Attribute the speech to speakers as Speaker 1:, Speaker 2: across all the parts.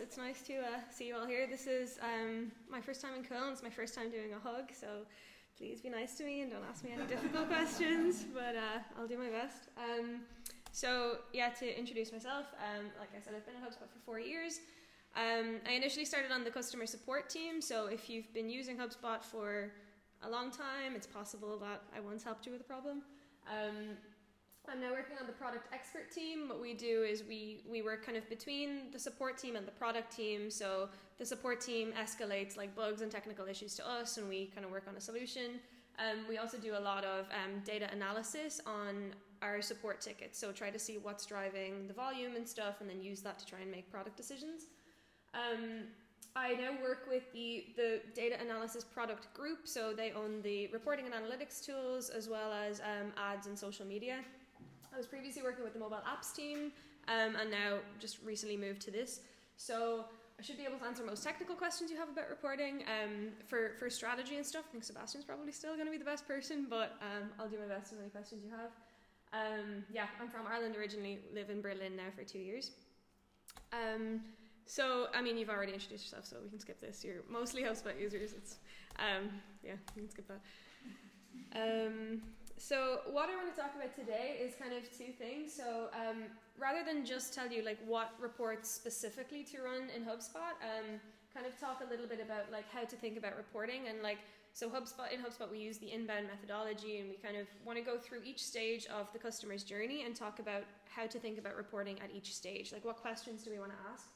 Speaker 1: It's nice to uh, see you all here. This is um, my first time in Cologne. It's my first time doing a HUG, so please be nice to me and don't ask me any difficult questions, but uh, I'll do my best. Um, so, yeah, to introduce myself, um, like I said, I've been at HubSpot for four years. Um, I initially started on the customer support team, so if you've been using HubSpot for a long time, it's possible that I once helped you with a problem. I'm now working on the product expert team. What we do is we, we work kind of between the support team and the product team. So the support team escalates like bugs and technical issues to us, and we kind of work on a solution. Um, we also do a lot of um, data analysis on our support tickets. So try to see what's driving the volume and stuff, and then use that to try and make product decisions. Um, I now work with the, the data analysis product group, so they own the reporting and analytics tools as well as um, ads and social media. I was previously working with the mobile apps team um, and now just recently moved to this. So I should be able to answer most technical questions you have about reporting. Um, for, for strategy and stuff, I think Sebastian's probably still going to be the best person, but um, I'll do my best with any questions you have. Um, yeah, I'm from Ireland originally, live in Berlin now for two years. Um, so, I mean, you've already introduced yourself, so we can skip this. You're mostly HubSpot users. It's, um, yeah, we can skip that. Um, so, what I want to talk about today is kind of two things. So, um, rather than just tell you like what reports specifically to run in HubSpot, um, kind of talk a little bit about like how to think about reporting and like so HubSpot in HubSpot we use the inbound methodology and we kind of want to go through each stage of the customer's journey and talk about how to think about reporting at each stage. Like what questions do we want to ask?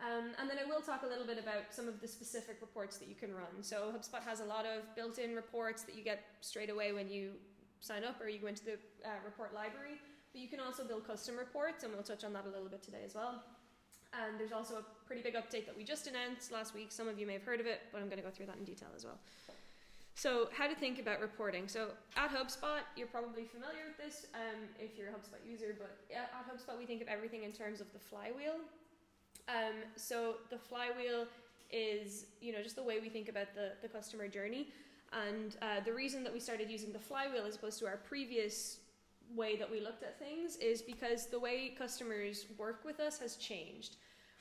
Speaker 1: Um, and then I will talk a little bit about some of the specific reports that you can run. So HubSpot has a lot of built-in reports that you get straight away when you sign up or you go into the uh, report library. But you can also build custom reports, and we'll touch on that a little bit today as well. And there's also a pretty big update that we just announced last week. Some of you may have heard of it, but I'm going to go through that in detail as well. So, how to think about reporting. So, at HubSpot, you're probably familiar with this um, if you're a HubSpot user, but at HubSpot, we think of everything in terms of the flywheel. Um, so the flywheel is, you know, just the way we think about the, the customer journey. And uh, the reason that we started using the flywheel as opposed to our previous way that we looked at things is because the way customers work with us has changed.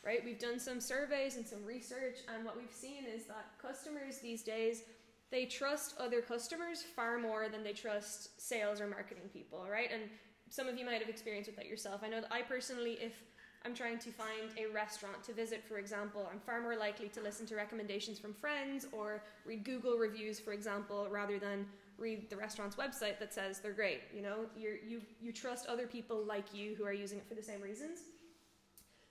Speaker 1: Right? We've done some surveys and some research, and what we've seen is that customers these days they trust other customers far more than they trust sales or marketing people, right? And some of you might have experienced with that yourself. I know that I personally, if I'm trying to find a restaurant to visit, for example, I'm far more likely to listen to recommendations from friends or read Google reviews, for example, rather than read the restaurant's website that says they're great. You know, you you you trust other people like you who are using it for the same reasons.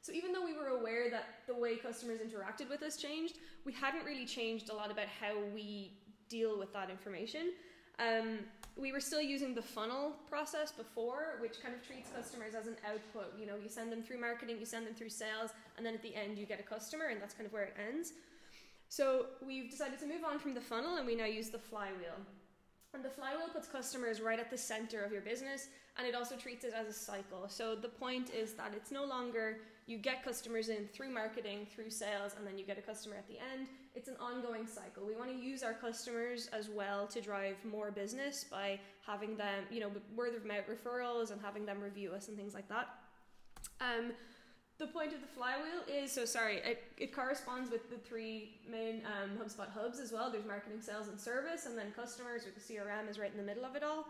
Speaker 1: So even though we were aware that the way customers interacted with us changed, we hadn't really changed a lot about how we deal with that information. Um, we were still using the funnel process before, which kind of treats customers as an output. You know, you send them through marketing, you send them through sales, and then at the end you get a customer, and that's kind of where it ends. So we've decided to move on from the funnel, and we now use the flywheel. And the flywheel puts customers right at the center of your business, and it also treats it as a cycle. So the point is that it's no longer you get customers in through marketing, through sales, and then you get a customer at the end. It's an ongoing cycle. We want to use our customers as well to drive more business by having them, you know, word of mouth referrals and having them review us and things like that. Um, the point of the flywheel is so sorry it, it corresponds with the three main um, hubspot hubs as well there's marketing sales and service and then customers or the crm is right in the middle of it all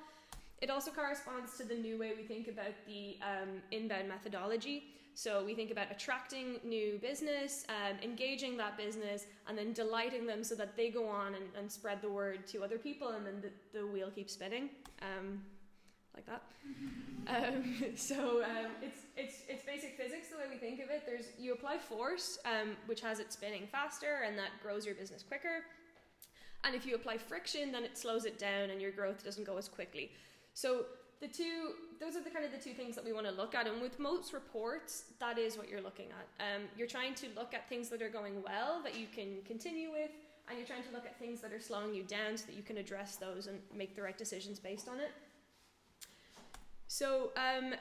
Speaker 1: it also corresponds to the new way we think about the um, inbound methodology so we think about attracting new business um, engaging that business and then delighting them so that they go on and, and spread the word to other people and then the, the wheel keeps spinning um, like that. Um, so um, it's it's it's basic physics the way we think of it. There's you apply force, um, which has it spinning faster, and that grows your business quicker. And if you apply friction, then it slows it down, and your growth doesn't go as quickly. So the two those are the kind of the two things that we want to look at and with most reports that is what you're looking at um, you're trying to look at things that are going well that you can continue with and you're trying to look at things that are slowing you down so that you can address those and make the right decisions based on it so um,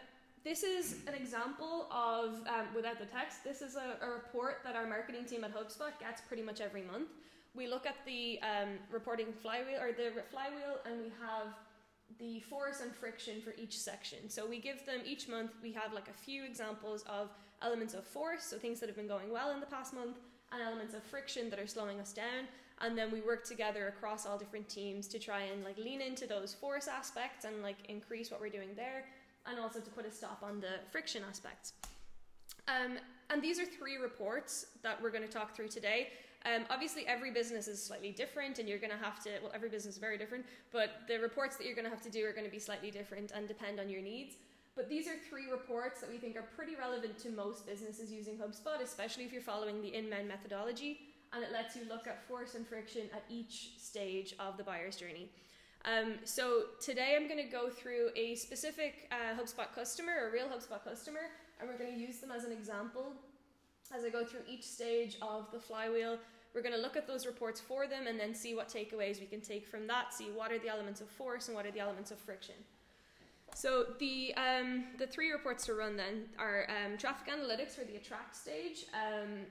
Speaker 1: this is an example of, um, without the text, this is a, a, report that our marketing team at HubSpot gets pretty much every month. We look at the um, reporting flywheel or the flywheel and we have the force and friction for each section. So we give them each month, we have like a few examples of elements of force, so things that have been going well in the past month, and elements of friction that are slowing us down. And then we work together across all different teams to try and like lean into those force aspects and like increase what we're doing there, and also to put a stop on the friction aspects. Um, and these are three reports that we're going to talk through today. Um, obviously, every business is slightly different, and you're going to have to, well, every business is very different, but the reports that you're going to have to do are going to be slightly different and depend on your needs. But these are three reports that we think are pretty relevant to most businesses using HubSpot, especially if you're following the inbound methodology, and it lets you look at force and friction at each stage of the buyer's journey. Um, so today I'm going to go through a specific uh, HubSpot customer, a real HubSpot customer, and we're going to use them as an example as I go through each stage of the flywheel. We're going to look at those reports for them and then see what takeaways we can take from that, see what are the elements of force and what are the elements of friction. So the um, the three reports to run then are um, traffic analytics for the attract stage. Um,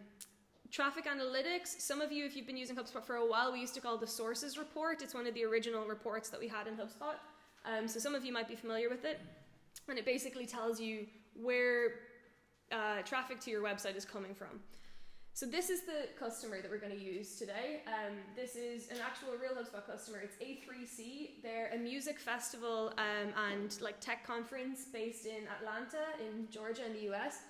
Speaker 1: traffic analytics. Some of you, if you've been using HubSpot for a while, we used to call the sources report. It's one of the original reports that we had in HubSpot. Um, so some of you might be familiar with it, and it basically tells you where uh, traffic to your website is coming from. So this is the customer that we're going to use today. Um, this is an actual real HubSpot customer. It's A3C. They're a music festival um, and like tech conference based in Atlanta, in Georgia, in the US.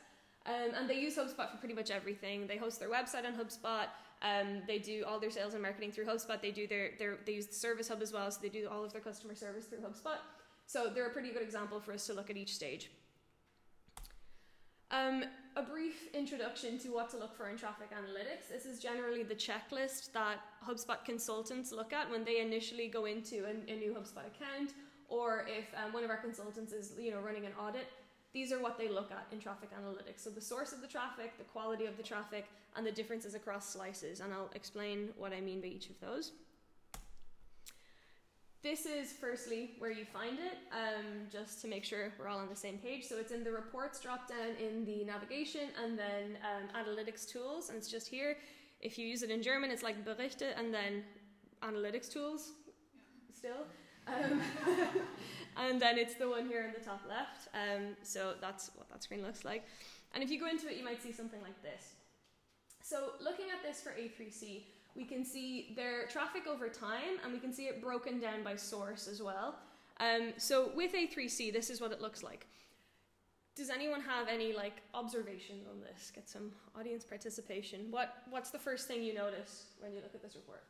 Speaker 1: Um, and they use HubSpot for pretty much everything. They host their website on HubSpot. Um, they do all their sales and marketing through HubSpot. They do their, their they use the Service Hub as well, so they do all of their customer service through HubSpot. So they're a pretty good example for us to look at each stage. Um, a brief introduction to what to look for in traffic analytics. This is generally the checklist that HubSpot consultants look at when they initially go into a, a new HubSpot account, or if um, one of our consultants is you know running an audit. These are what they look at in traffic analytics. So the source of the traffic, the quality of the traffic, and the differences across slices. And I'll explain what I mean by each of those. This is firstly where you find it, um, just to make sure we're all on the same page. So it's in the reports drop down in the navigation and then um, analytics tools, and it's just here. If you use it in German, it's like Berichte and then analytics tools still. Um, and then it's the one here in the top left. Um, so that's what that screen looks like. And if you go into it, you might see something like this. So looking at this for A3C, we can see their traffic over time and we can see it broken down by source as well. Um, so with A3C, this is what it looks like. Does anyone have any like observations on this? Get some audience participation. What what's the first thing you notice when you look at this report?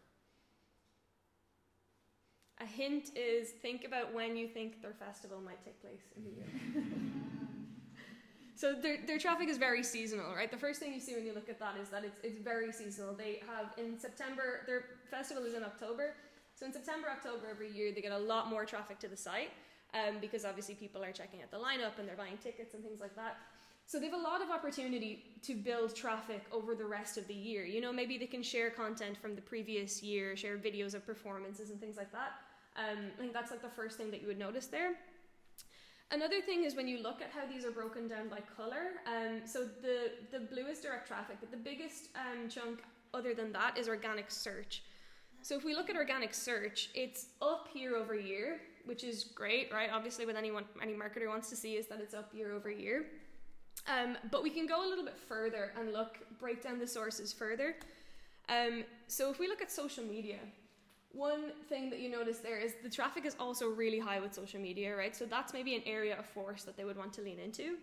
Speaker 1: A hint is think about when you think their festival might take place in the year. So their, their traffic is very seasonal, right? The first thing you see when you look at that is that it's, it's very seasonal. They have in September, their festival is in October. So in September, October every year, they get a lot more traffic to the site um, because obviously people are checking out the lineup and they're buying tickets and things like that. So they have a lot of opportunity to build traffic over the rest of the year. You know, maybe they can share content from the previous year, share videos of performances and things like that. Um, I think that's like the first thing that you would notice there. Another thing is when you look at how these are broken down by color. Um, so the the blue is direct traffic, but the biggest um, chunk other than that is organic search. So if we look at organic search, it's up year over year, which is great, right? Obviously, what anyone any marketer wants to see is that it's up year over year. Um, but we can go a little bit further and look break down the sources further. Um, so if we look at social media, one thing that you notice there is the traffic is also really high with social media, right? So that's maybe an area of force that they would want to lean into.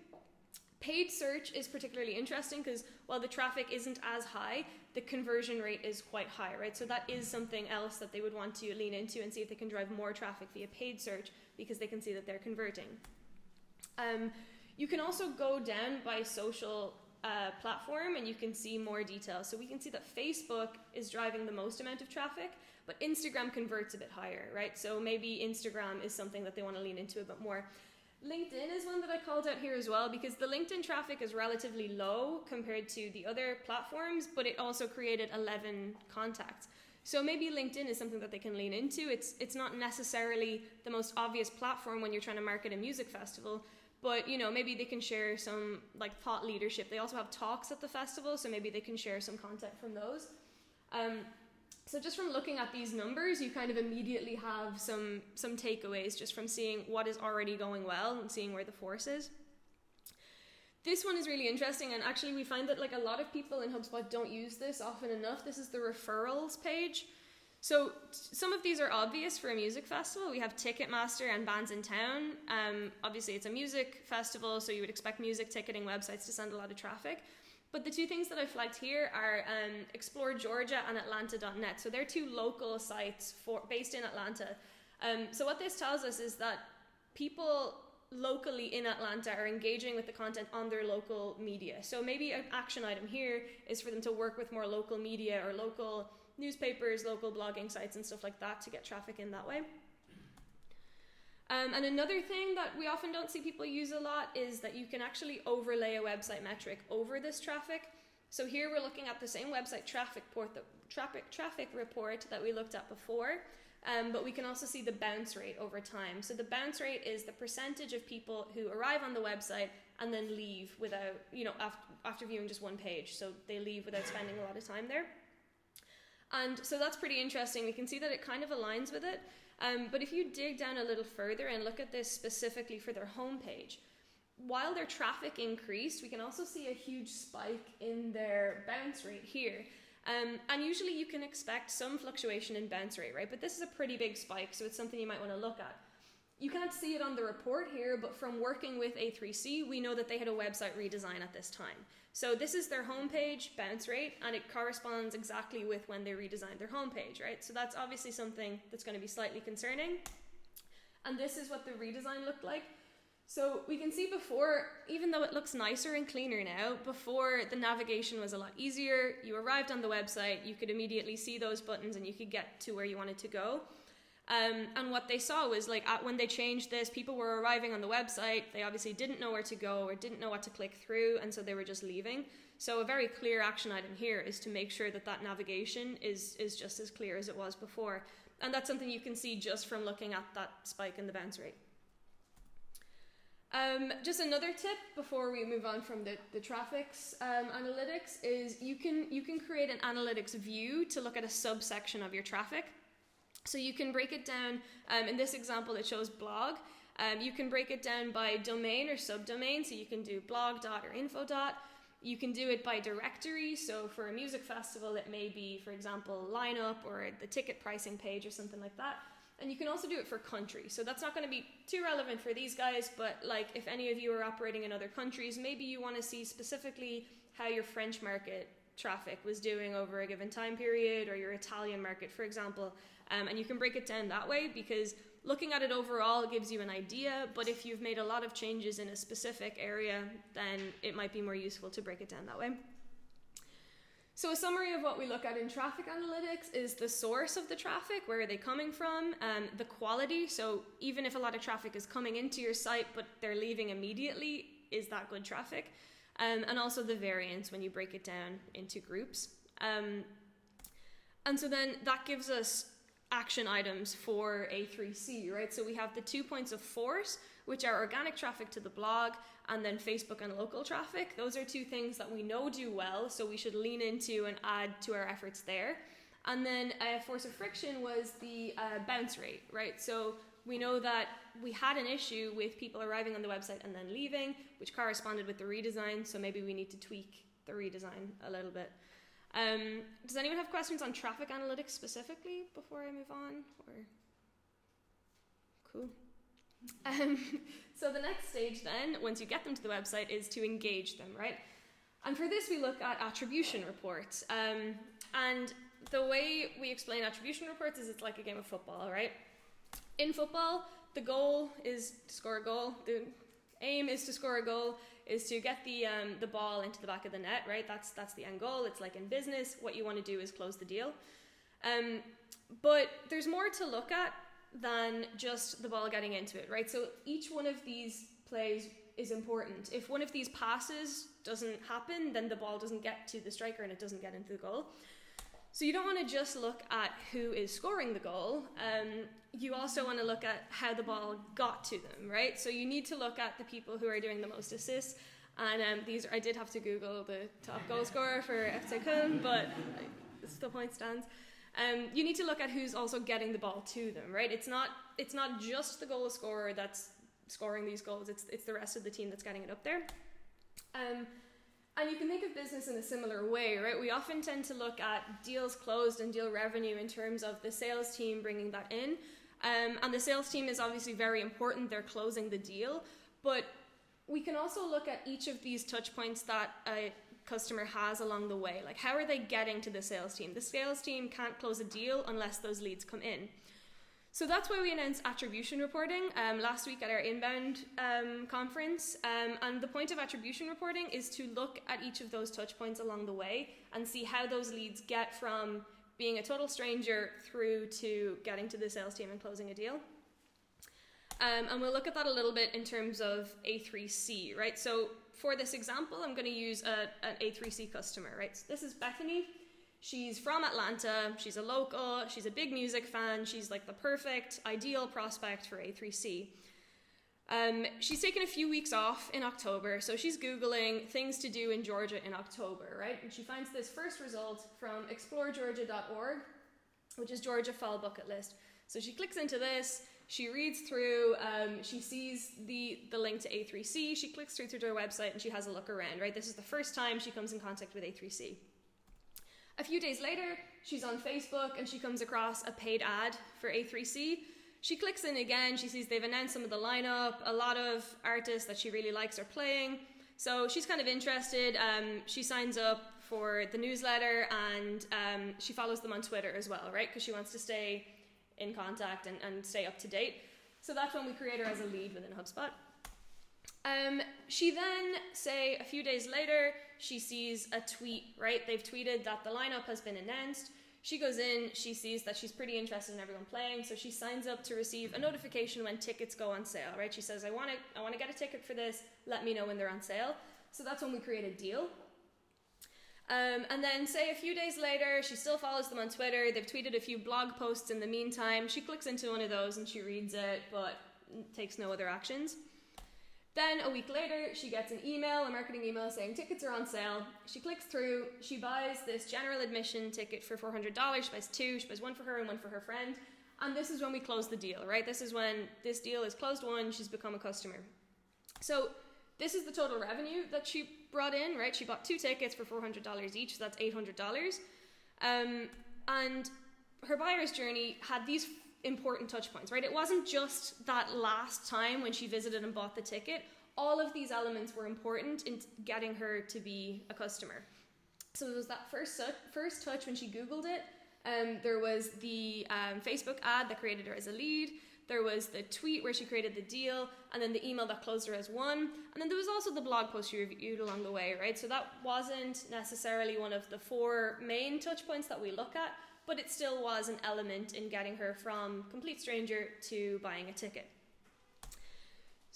Speaker 1: Paid search is particularly interesting because while the traffic isn't as high, the conversion rate is quite high, right? So that is something else that they would want to lean into and see if they can drive more traffic via paid search because they can see that they're converting. Um, you can also go down by social uh, platform and you can see more details. So we can see that Facebook is driving the most amount of traffic, but Instagram converts a bit higher, right? So maybe Instagram is something that they want to lean into a bit more. LinkedIn is one that I called out here as well because the LinkedIn traffic is relatively low compared to the other platforms, but it also created 11 contacts. So maybe LinkedIn is something that they can lean into. It's it's not necessarily the most obvious platform when you're trying to market a music festival, but you know maybe they can share some like thought leadership. They also have talks at the festival, so maybe they can share some content from those. Um, so just from looking at these numbers, you kind of immediately have some some takeaways just from seeing what is already going well and seeing where the force is. this one is really interesting, and actually, we find that like a lot of people in HubSpot don't use this often enough. This is the referrals page. So some of these are obvious for a music festival. We have Ticketmaster and Bandsintown. Um, obviously, it's a music festival, so you would expect music ticketing websites to send a lot of traffic. But the two things that I flagged here are um, Explore Georgia and Atlanta.net. So they're two local sites for based in Atlanta. Um, so what this tells us is that people locally in Atlanta are engaging with the content on their local media. So maybe an action item here is for them to work with more local media or local newspapers, local blogging sites, and stuff like that to get traffic in that way. Um, and another thing that we often don't see people use a lot is that you can actually overlay a website metric over this traffic. So here we're looking at the same website traffic, port, the, traffic, traffic report that we looked at before. Um, but we can also see the bounce rate over time. So the bounce rate is the percentage of people who arrive on the website and then leave without, you know, after, after viewing just one page. So they leave without spending a lot of time there. And so that's pretty interesting. We can see that it kind of aligns with it. Um, but if you dig down a little further and look at this specifically for their homepage, while their traffic increased, we can also see a huge spike in their bounce rate here. Um, and usually you can expect some fluctuation in bounce rate, right? But this is a pretty big spike, so it's something you might want to look at. You can't see it on the report here, but from working with A3C, we know that they had a website redesign at this time. So this is their homepage bounce rate, and it corresponds exactly with when they redesigned their homepage, right? So that's obviously something that's going to be slightly concerning. And this is what the redesign looked like. So we can see before, even though it looks nicer and cleaner now, before the navigation was a lot easier. You arrived on the website, you could immediately see those buttons and you could get to where you wanted to go. Um, and what they saw was like at, when they changed this, people were arriving on the website. They obviously didn't know where to go or didn't know what to click through, and so they were just leaving. So a very clear action item here is to make sure that that navigation is is just as clear as it was before, and that's something you can see just from looking at that spike in the bounce rate. Um, just another tip before we move on from the, the traffics um, analytics is you can you can create an analytics view to look at a subsection of your traffic. So you can break it down. Um, in this example, it shows blog. Um, you can break it down by domain or subdomain. So you can do blog dot or info dot. You can do it by directory. So for a music festival, it may be, for example, lineup or the ticket pricing page or something like that. And you can also do it for country. So that's not going to be too relevant for these guys, but like if any of you are operating in other countries, maybe you want to see specifically how your French market traffic was doing over a given time period or your Italian market, for example. Um, and you can break it down that way because looking at it overall gives you an idea, but if you've made a lot of changes in a specific area, then it might be more useful to break it down that way. So, a summary of what we look at in traffic analytics is the source of the traffic, where are they coming from, um, the quality. So, even if a lot of traffic is coming into your site but they're leaving immediately, is that good traffic? Um, and also the variance when you break it down into groups. Um, and so then that gives us action items for A3C, right? So we have the two points of force, which are organic traffic to the blog and then Facebook and local traffic. Those are two things that we know do well, so we should lean into and add to our efforts there. And then a uh, force of friction was the uh, bounce rate, right? So we know that we had an issue with people arriving on the website and then leaving, which corresponded with the redesign, so maybe we need to tweak the redesign a little bit. Um, does anyone have questions on traffic analytics specifically before I move on? Or cool. Um, so the next stage then, once you get them to the website, is to engage them, right? And for this, we look at attribution reports. Um, and the way we explain attribution reports is it's like a game of football, right? In football, the goal is to score a goal. The aim is to score a goal is to get the um, the ball into the back of the net, right? That's that's the end goal. It's like in business, what you want to do is close the deal. Um, but there's more to look at than just the ball getting into it, right? So each one of these plays is important. If one of these passes doesn't happen, then the ball doesn't get to the striker and it doesn't get into the goal. So you don't want to just look at who is scoring the goal. Um, you also want to look at how the ball got to them, right? So you need to look at the people who are doing the most assists. And um, these, I did have to Google the top goal scorer for FC Köln, but the point stands. Um, you need to look at who's also getting the ball to them, right? It's not it's not just the goal scorer that's scoring these goals. It's it's the rest of the team that's getting it up there. Um, and you can think of business in a similar way, right? We often tend to look at deals closed and deal revenue in terms of the sales team bringing that in. Um, and the sales team is obviously very important, they're closing the deal. But we can also look at each of these touch points that a customer has along the way. Like, how are they getting to the sales team? The sales team can't close a deal unless those leads come in. So that's why we announced attribution reporting um, last week at our inbound um, conference. Um, and the point of attribution reporting is to look at each of those touch points along the way and see how those leads get from being a total stranger through to getting to the sales team and closing a deal. Um, and we'll look at that a little bit in terms of A3C, right? So for this example, I'm going to use a, an A3C customer, right? So this is Bethany. She's from Atlanta, she's a local, she's a big music fan, she's like the perfect, ideal prospect for A3C. Um, she's taken a few weeks off in October, so she's Googling things to do in Georgia in October, right? And she finds this first result from exploregeorgia.org, which is Georgia Fall Bucket List. So she clicks into this, she reads through, um, she sees the, the link to A3C, she clicks through to their website, and she has a look around, right? This is the first time she comes in contact with A3C. A few days later, she's on Facebook and she comes across a paid ad for A3C. She clicks in again, she sees they've announced some of the lineup, a lot of artists that she really likes are playing. So she's kind of interested. Um, she signs up for the newsletter and um, she follows them on Twitter as well, right? Because she wants to stay in contact and, and stay up to date. So that's when we create her as a lead within HubSpot. Um, she then, say, a few days later, she sees a tweet, right? They've tweeted that the lineup has been announced. She goes in, she sees that she's pretty interested in everyone playing, so she signs up to receive a notification when tickets go on sale, right? She says, I want to I want to get a ticket for this, let me know when they're on sale. So that's when we create a deal. Um, and then, say a few days later, she still follows them on Twitter. They've tweeted a few blog posts in the meantime. She clicks into one of those and she reads it, but takes no other actions. Then a week later, she gets an email, a marketing email saying tickets are on sale. She clicks through, she buys this general admission ticket for $400. She buys two, she buys one for her and one for her friend. And this is when we close the deal, right? This is when this deal is closed won, she's become a customer. So this is the total revenue that she brought in, right? She bought two tickets for $400 each, so that's $800. Um, and her buyer's journey had these important touch points, right? It wasn't just that last time when she visited and bought the ticket. All of these elements were important in getting her to be a customer. So there was that first first touch when she Googled it. Um, there was the um, Facebook ad that created her as a lead. There was the tweet where she created the deal, and then the email that closed her as one. And then there was also the blog post she reviewed along the way, right? So that wasn't necessarily one of the four main touch points that we look at, but it still was an element in getting her from complete stranger to buying a ticket.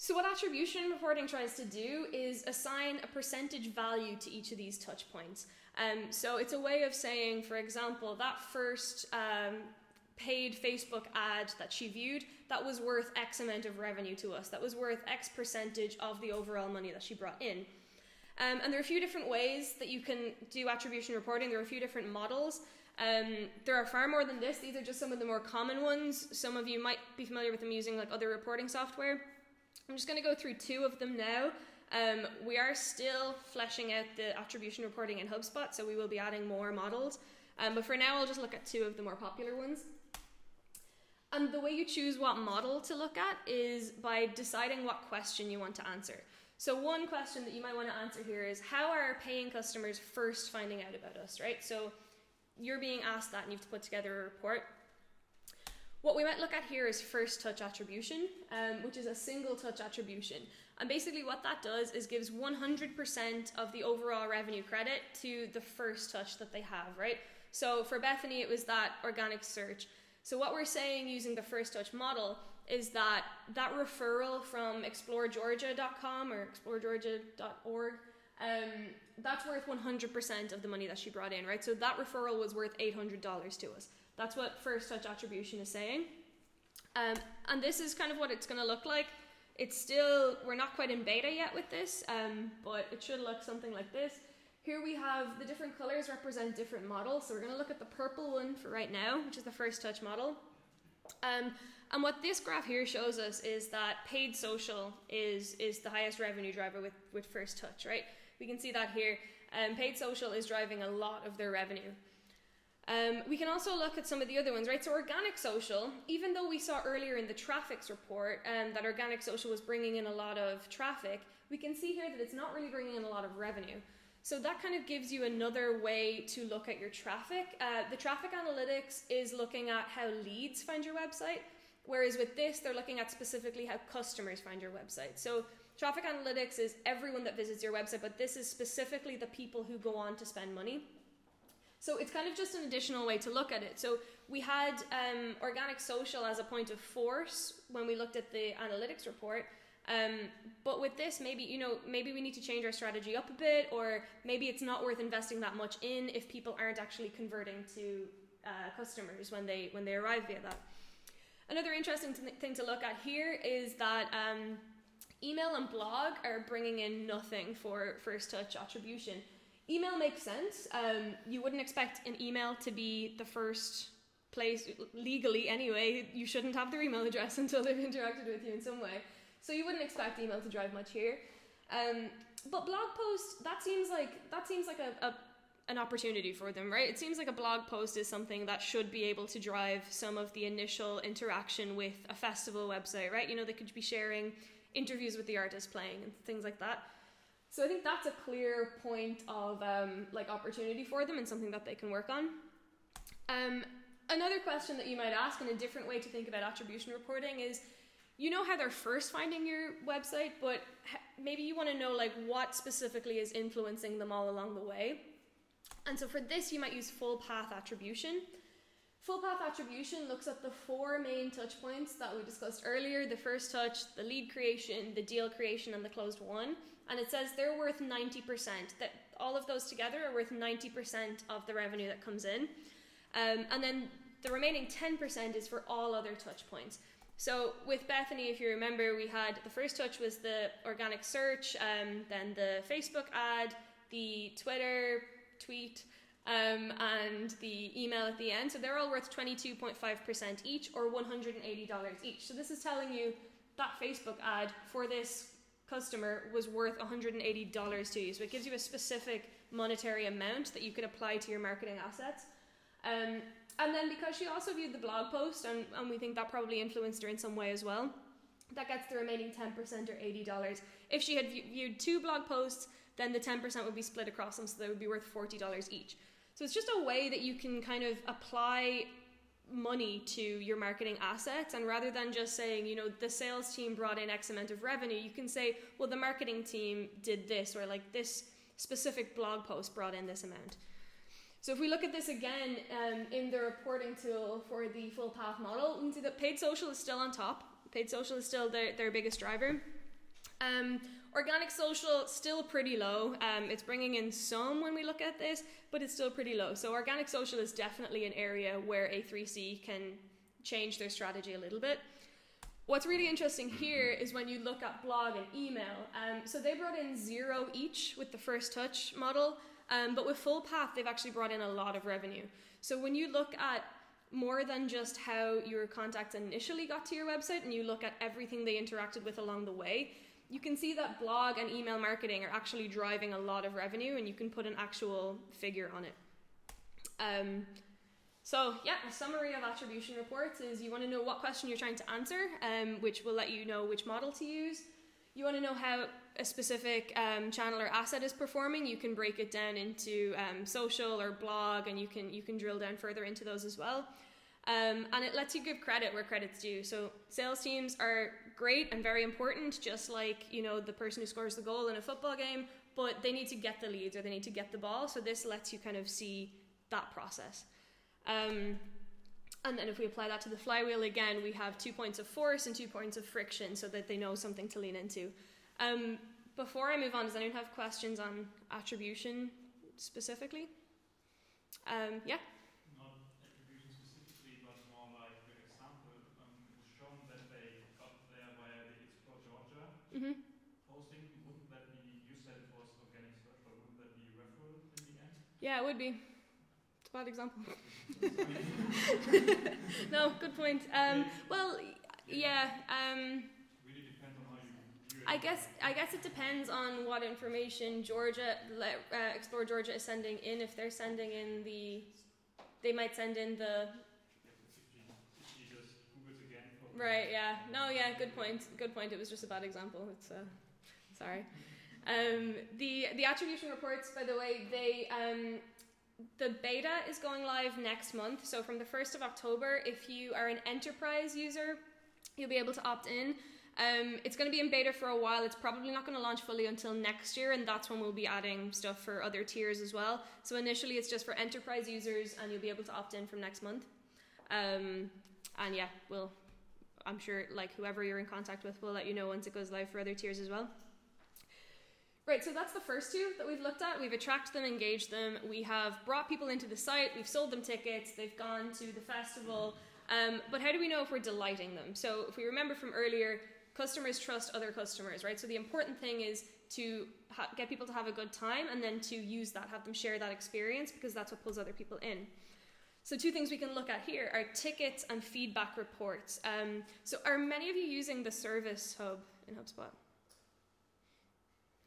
Speaker 1: So, what attribution reporting tries to do is assign a percentage value to each of these touch points. Um, so, it's a way of saying, for example, that first um, paid Facebook ad that she viewed, that was worth X amount of revenue to us. That was worth X percentage of the overall money that she brought in. Um, and there are a few different ways that you can do attribution reporting. There are a few different models. Um, there are far more than this. These are just some of the more common ones. Some of you might be familiar with them using like other reporting software. I'm just going to go through two of them now. Um, we are still fleshing out the attribution reporting in HubSpot, so we will be adding more models. Um, but for now, I'll just look at two of the more popular ones. And the way you choose what model to look at is by deciding what question you want to answer. So, one question that you might want to answer here is how are paying customers first finding out about us, right? So, you're being asked that and you have to put together a report. What we might look at here is first touch attribution, um, which is a single touch attribution. And basically, what that does is gives 100% of the overall revenue credit to the first touch that they have, right? So for Bethany, it was that organic search. So what we're saying using the first touch model is that that referral from exploregeorgia.com or exploregeorgia.org um, that's worth 100% of the money that she brought in, right? So that referral was worth $800 to us. That's what first touch attribution is saying. Um, and this is kind of what it's going to look like. It's still, we're not quite in beta yet with this, um, but it should look something like this. Here we have the different colors represent different models. So we're going to look at the purple one for right now, which is the first touch model. Um, And what this graph here shows us is that paid social is is the highest revenue driver with, with First Touch, right? We can see that here. Um, paid social is driving a lot of their revenue. Um, we can also look at some of the other ones, right? So organic social, even though we saw earlier in the traffics report um, that organic social was bringing in a lot of traffic, we can see here that it's not really bringing in a lot of revenue. So that kind of gives you another way to look at your traffic. Uh, the traffic analytics is looking at how leads find your website, whereas with this, they're looking at specifically how customers find your website. So traffic analytics is everyone that visits your website, but this is specifically the people who go on to spend money. So it's kind of just an additional way to look at it. So we had um, organic social as a point of force when we looked at the analytics report. Um, but with this, maybe you know, maybe we need to change our strategy up a bit, or maybe it's not worth investing that much in if people aren't actually converting to uh, customers when they when they arrive via that. Another interesting thing to look at here is that um, email and blog are bringing in nothing for first touch attribution. Email makes sense. Um, you wouldn't expect an email to be the first place, legally anyway, you shouldn't have their email address until they've interacted with you in some way. So you wouldn't expect email to drive much here. Um, but blog post, that seems like that seems like a, a an opportunity for them, right? It seems like a blog post is something that should be able to drive some of the initial interaction with a festival website, right? You know, they could be sharing interviews with the artist playing and things like that. So I think that's a clear point of um, like opportunity for them and something that they can work on. Um, another question that you might ask and a different way to think about attribution reporting is you know how they're first finding your website but maybe you want to know like what specifically is influencing them all along the way and so for this you might use full path attribution full path attribution looks at the four main touch points that we discussed earlier the first touch the lead creation the deal creation and the closed won. and it says they're worth 90%, that all of those together are worth 90% of the revenue that comes in. Um, and then the remaining 10% is for all other touch points. So with Bethany, if you remember, we had the first touch was the organic search, um, then the Facebook ad, the Twitter tweet, um, and the email at the end. So they're all worth 22.5% each or $180 each. So this is telling you that Facebook ad for this customer was worth $180 to you. So it gives you a specific monetary amount that you can apply to your marketing assets. Um, and then because she also viewed the blog post, and, and we think that probably influenced her in some way as well, that gets the remaining 10% or $80. If she had viewed two blog posts, then the 10% would be split across them, so they would be worth $40 each. So it's just a way that you can kind of apply money to your marketing assets. And rather than just saying you know the sales team brought in x amount of revenue you can say well the marketing team did this or like this specific blog post brought in this amount. So if we look at this again um, in the reporting tool for the full path model we can see that paid social is still on top. Paid social is still their, their biggest driver. Um, Organic social still pretty low. Um, it's bringing in some when we look at this, but it's still pretty low. So organic social is definitely an area where A3C can change their strategy a little bit. What's really interesting here is when you look at blog and email. Um, so they brought in zero each with the first touch model, um, but with full path they've actually brought in a lot of revenue. So when you look at more than just how your contacts initially got to your website and you look at everything they interacted with along the way, you can see that blog and email marketing are actually driving a lot of revenue and you can put an actual figure on it. Um, so yeah, a summary of attribution reports is you want to know what question you're trying to answer, um, which will let you know which model to use. You want to know how a specific um, channel or asset is performing. You can break it down into um, social or blog, and you can you can drill down further into those as well. Um, and it lets you give credit where credit's due. So sales teams are great and very important, just like you know the person who scores the goal in a football game. But they need to get the leads or they need to get the ball. So this lets you kind of see that process. Um, and then if we apply that to the flywheel again, we have two points of force and two points of friction, so that they know something to lean into. Um, before I move on, does anyone have questions on attribution specifically? Um, yeah.
Speaker 2: Mm-hmm. Posting, wouldn't that be, you said it was organic search, but wouldn't that be referral in the end?
Speaker 1: Yeah, it would be. It's a bad example. no, good point. Um, well, yeah. Um,
Speaker 2: Really depends on how you view it.
Speaker 1: I guess I guess it depends on what information Georgia uh, Explore Georgia is sending in. If they're sending in the, they might send in the
Speaker 2: Yeah, but if she, if she just Googles again for
Speaker 1: right. Yeah. No. Yeah. Good point. Good point. It was just a bad example. It's uh, sorry. Um, the the attribution reports, by the way, they um, the beta is going live next month. So from the first of October, if you are an enterprise user, you'll be able to opt in. Um, it's going to be in beta for a while. It's probably not going to launch fully until next year, and that's when we'll be adding stuff for other tiers as well. So initially, it's just for enterprise users, and you'll be able to opt in from next month. Um, and yeah, we'll. I'm sure, like whoever you're in contact with, will let you know once it goes live for other tiers as well. Right, so that's the first two that we've looked at. We've attracted them, engaged them. We have brought people into the site. We've sold them tickets. They've gone to the festival. Um, but how do we know if we're delighting them? So if we remember from earlier, customers trust other customers, right? So the important thing is to get people to have a good time and then to use that, have them share that experience because that's what pulls other people in. So two things we can look at here are tickets and feedback reports. Um, so are many of you using the service hub in HubSpot?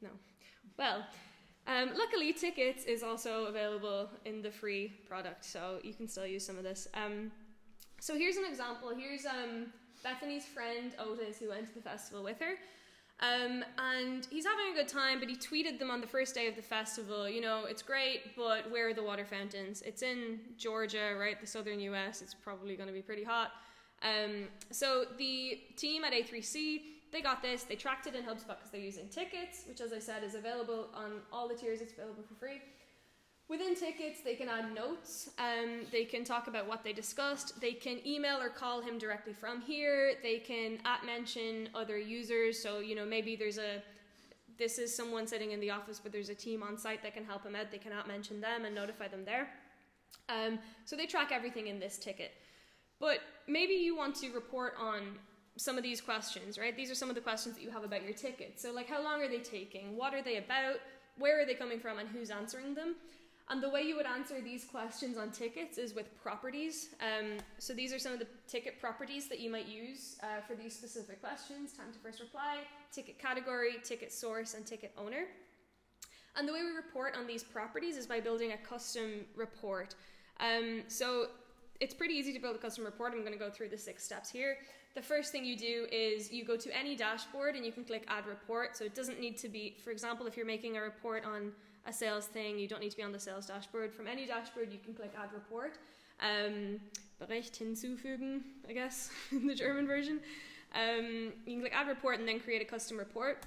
Speaker 1: No. Well, um, luckily, tickets is also available in the free product, so you can still use some of this. Um, so here's an example. Here's um, Bethany's friend Otis, who went to the festival with her. Um, and he's having a good time, but he tweeted them on the first day of the festival. You know, it's great, but where are the water fountains? It's in Georgia, right? The southern US. It's probably going to be pretty hot. Um, so the team at A3C, they got this. They tracked it in HubSpot because they're using tickets, which, as I said, is available on all the tiers. It's available for free. Within tickets, they can add notes. Um, they can talk about what they discussed. They can email or call him directly from here. They can at mention other users. So you know maybe there's a this is someone sitting in the office, but there's a team on site that can help him out. They can at mention them and notify them there. Um, so they track everything in this ticket. But maybe you want to report on some of these questions, right? These are some of the questions that you have about your ticket. So like how long are they taking? What are they about? Where are they coming from and who's answering them? And the way you would answer these questions on tickets is with properties. Um, so these are some of the ticket properties that you might use uh, for these specific questions time to first reply, ticket category, ticket source, and ticket owner. And the way we report on these properties is by building a custom report. Um, so it's pretty easy to build a custom report. I'm going to go through the six steps here. The first thing you do is you go to any dashboard and you can click add report. So it doesn't need to be, for example, if you're making a report on a sales thing, you don't need to be on the sales dashboard. From any dashboard, you can click add report. Um, Bericht hinzufügen, I guess, in the German version. Um, you can click add report and then create a custom report.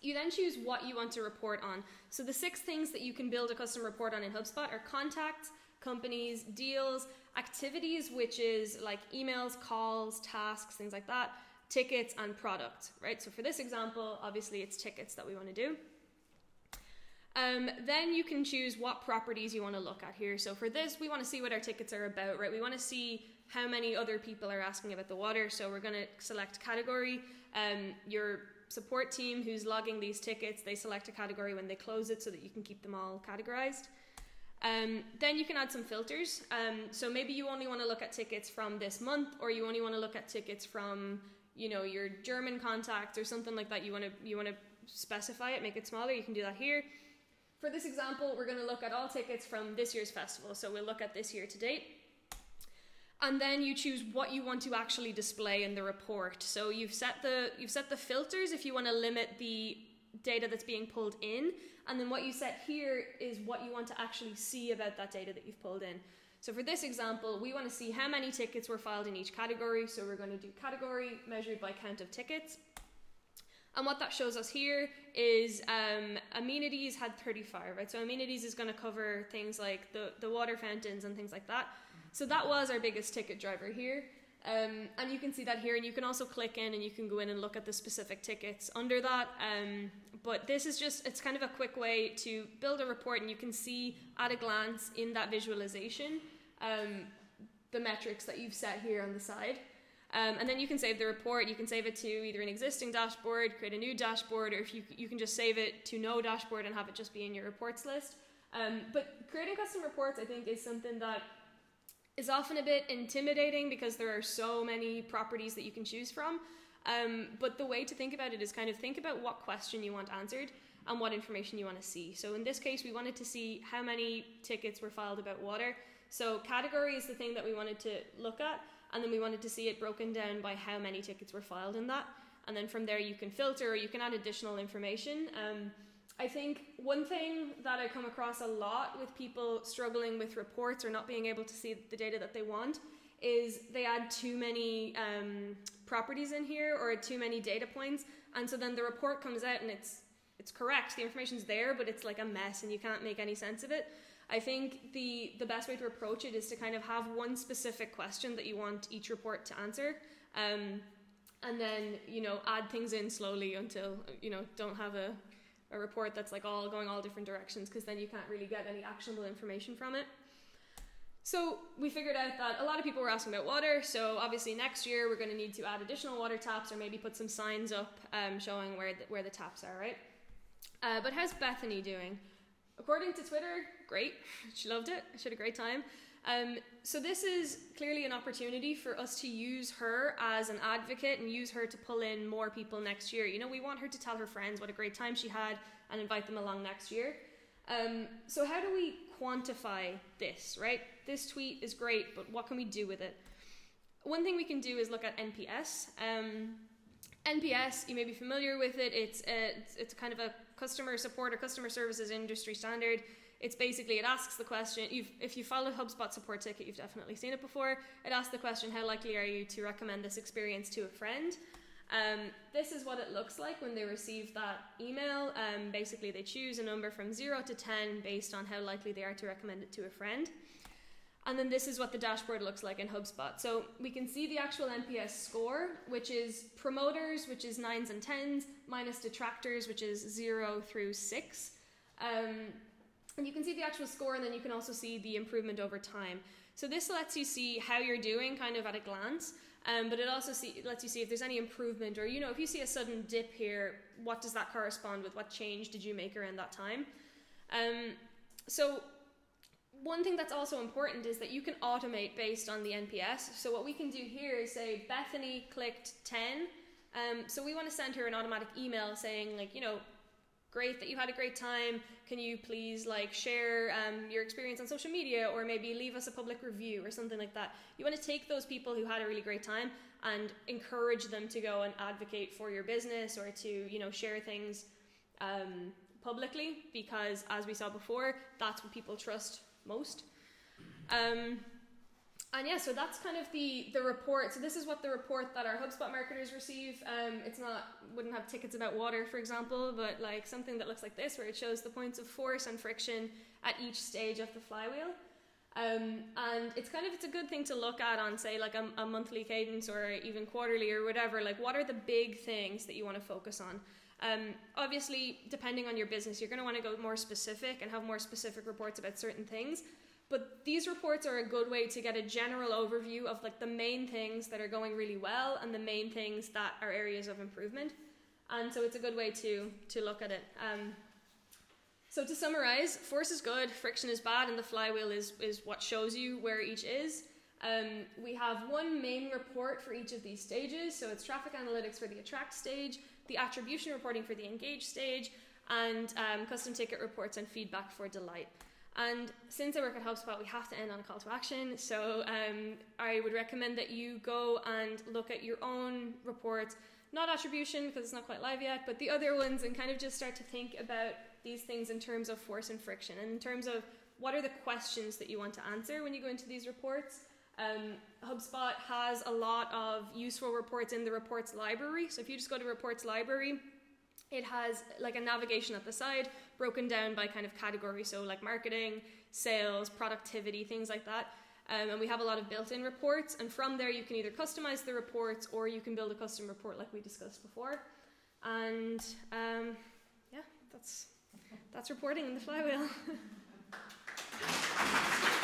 Speaker 1: You then choose what you want to report on. So the six things that you can build a custom report on in HubSpot are contacts, companies, deals, activities, which is like emails, calls, tasks, things like that, tickets, and product, right? So for this example, obviously it's tickets that we want to do. Um, then you can choose what properties you want to look at here. So for this, we want to see what our tickets are about, right? We want to see how many other people are asking about the water. So we're going to select category. Um, your support team who's logging these tickets, they select a category when they close it so that you can keep them all categorized. Um, then you can add some filters. Um, so maybe you only want to look at tickets from this month, or you only want to look at tickets from, you know, your German contact or something like that. You want to you want to specify it, make it smaller. You can do that here. For this example, we're going to look at all tickets from this year's festival. So we'll look at this year to date. And then you choose what you want to actually display in the report. So you've set the you've set the filters if you want to limit the data that's being pulled in, and then what you set here is what you want to actually see about that data that you've pulled in. So for this example, we want to see how many tickets were filed in each category. So we're going to do category measured by count of tickets. And what that shows us here is um, amenities had 35, right? So amenities is going to cover things like the, the water fountains and things like that. So that was our biggest ticket driver here. Um, and you can see that here, and you can also click in and you can go in and look at the specific tickets under that. Um, but this is just, it's kind of a quick way to build a report, and you can see at a glance in that visualization um, the metrics that you've set here on the side. Um, and then you can save the report. You can save it to either an existing dashboard, create a new dashboard, or if you, you can just save it to no dashboard and have it just be in your reports list. Um, but creating custom reports, I think, is something that is often a bit intimidating because there are so many properties that you can choose from. Um, but the way to think about it is kind of think about what question you want answered and what information you want to see. So in this case, we wanted to see how many tickets were filed about water. So category is the thing that we wanted to look at, and then we wanted to see it broken down by how many tickets were filed in that. And then from there, you can filter or you can add additional information. Um, I think one thing that I come across a lot with people struggling with reports or not being able to see the data that they want is they add too many um, properties in here or too many data points, and so then the report comes out and it's it's correct, the information's there, but it's like a mess and you can't make any sense of it. I think the the best way to approach it is to kind of have one specific question that you want each report to answer. Um, and then you know add things in slowly until you know don't have a a report that's like all going all different directions because then you can't really get any actionable information from it. So we figured out that a lot of people were asking about water. So obviously next year we're going to need to add additional water taps or maybe put some signs up um, showing where the, where the taps are, right? Uh, but how's Bethany doing? According to Twitter, great. She loved it. She had a great time. Um, so this is clearly an opportunity for us to use her as an advocate and use her to pull in more people next year. You know, we want her to tell her friends what a great time she had and invite them along next year. Um, so how do we quantify this, right? This tweet is great, but what can we do with it? One thing we can do is look at NPS. Um, NPS, you may be familiar with it. It's a, it's, it's kind of a customer support or customer services industry standard. It's basically it asks the question. if you follow HubSpot support ticket, you've definitely seen it before. It asks the question: How likely are you to recommend this experience to a friend? Um, this is what it looks like when they receive that email. Um, basically, they choose a number from zero to ten based on how likely they are to recommend it to a friend. And then this is what the dashboard looks like in HubSpot. So we can see the actual NPS score, which is promoters, which is nines and tens, minus detractors, which is zero through six. Um, and you can see the actual score, and then you can also see the improvement over time. So this lets you see how you're doing kind of at a glance. Um, but it also see, lets you see if there's any improvement or you know if you see a sudden dip here what does that correspond with what change did you make around that time um, so one thing that's also important is that you can automate based on the NPS. So what we can do here is say Bethany clicked 10. Um, so we want to send her an automatic email saying like, you know, great that you had a great time. Can you please like share um, your experience on social media or maybe leave us a public review or something like that. You want to take those people who had a really great time and encourage them to go and advocate for your business or to, you know, share things um, publicly because as we saw before, that's what people trust most. Um, and yeah, so that's kind of the the report. So this is what the report that our HubSpot marketers receive. Um, it's not wouldn't have tickets about water, for example, but like something that looks like this, where it shows the points of force and friction at each stage of the flywheel. Um, and it's kind of it's a good thing to look at on say like a, a monthly cadence or even quarterly or whatever. Like what are the big things that you want to focus on? Um, obviously, depending on your business, you're going to want to go more specific and have more specific reports about certain things. But these reports are a good way to get a general overview of like the main things that are going really well and the main things that are areas of improvement. And so it's a good way to to look at it. Um, so to summarize, force is good, friction is bad, and the flywheel is is what shows you where each is. Um, we have one main report for each of these stages. So it's traffic analytics for the attract stage, the attribution reporting for the engage stage, and um, custom ticket reports and feedback for delight. And since I work at HubSpot, we have to end on a call to action. So um, I would recommend that you go and look at your own reports, not attribution because it's not quite live yet, but the other ones, and kind of just start to think about these things in terms of force and friction, and in terms of what are the questions that you want to answer when you go into these reports. Um, HubSpot has a lot of useful reports in the reports library. So if you just go to reports library, it has like a navigation at the side broken down by kind of category. So like marketing, sales, productivity, things like that. Um, and we have a lot of built-in reports. And from there, you can either customize the reports or you can build a custom report like we discussed before. And um, yeah, that's that's reporting in the flywheel.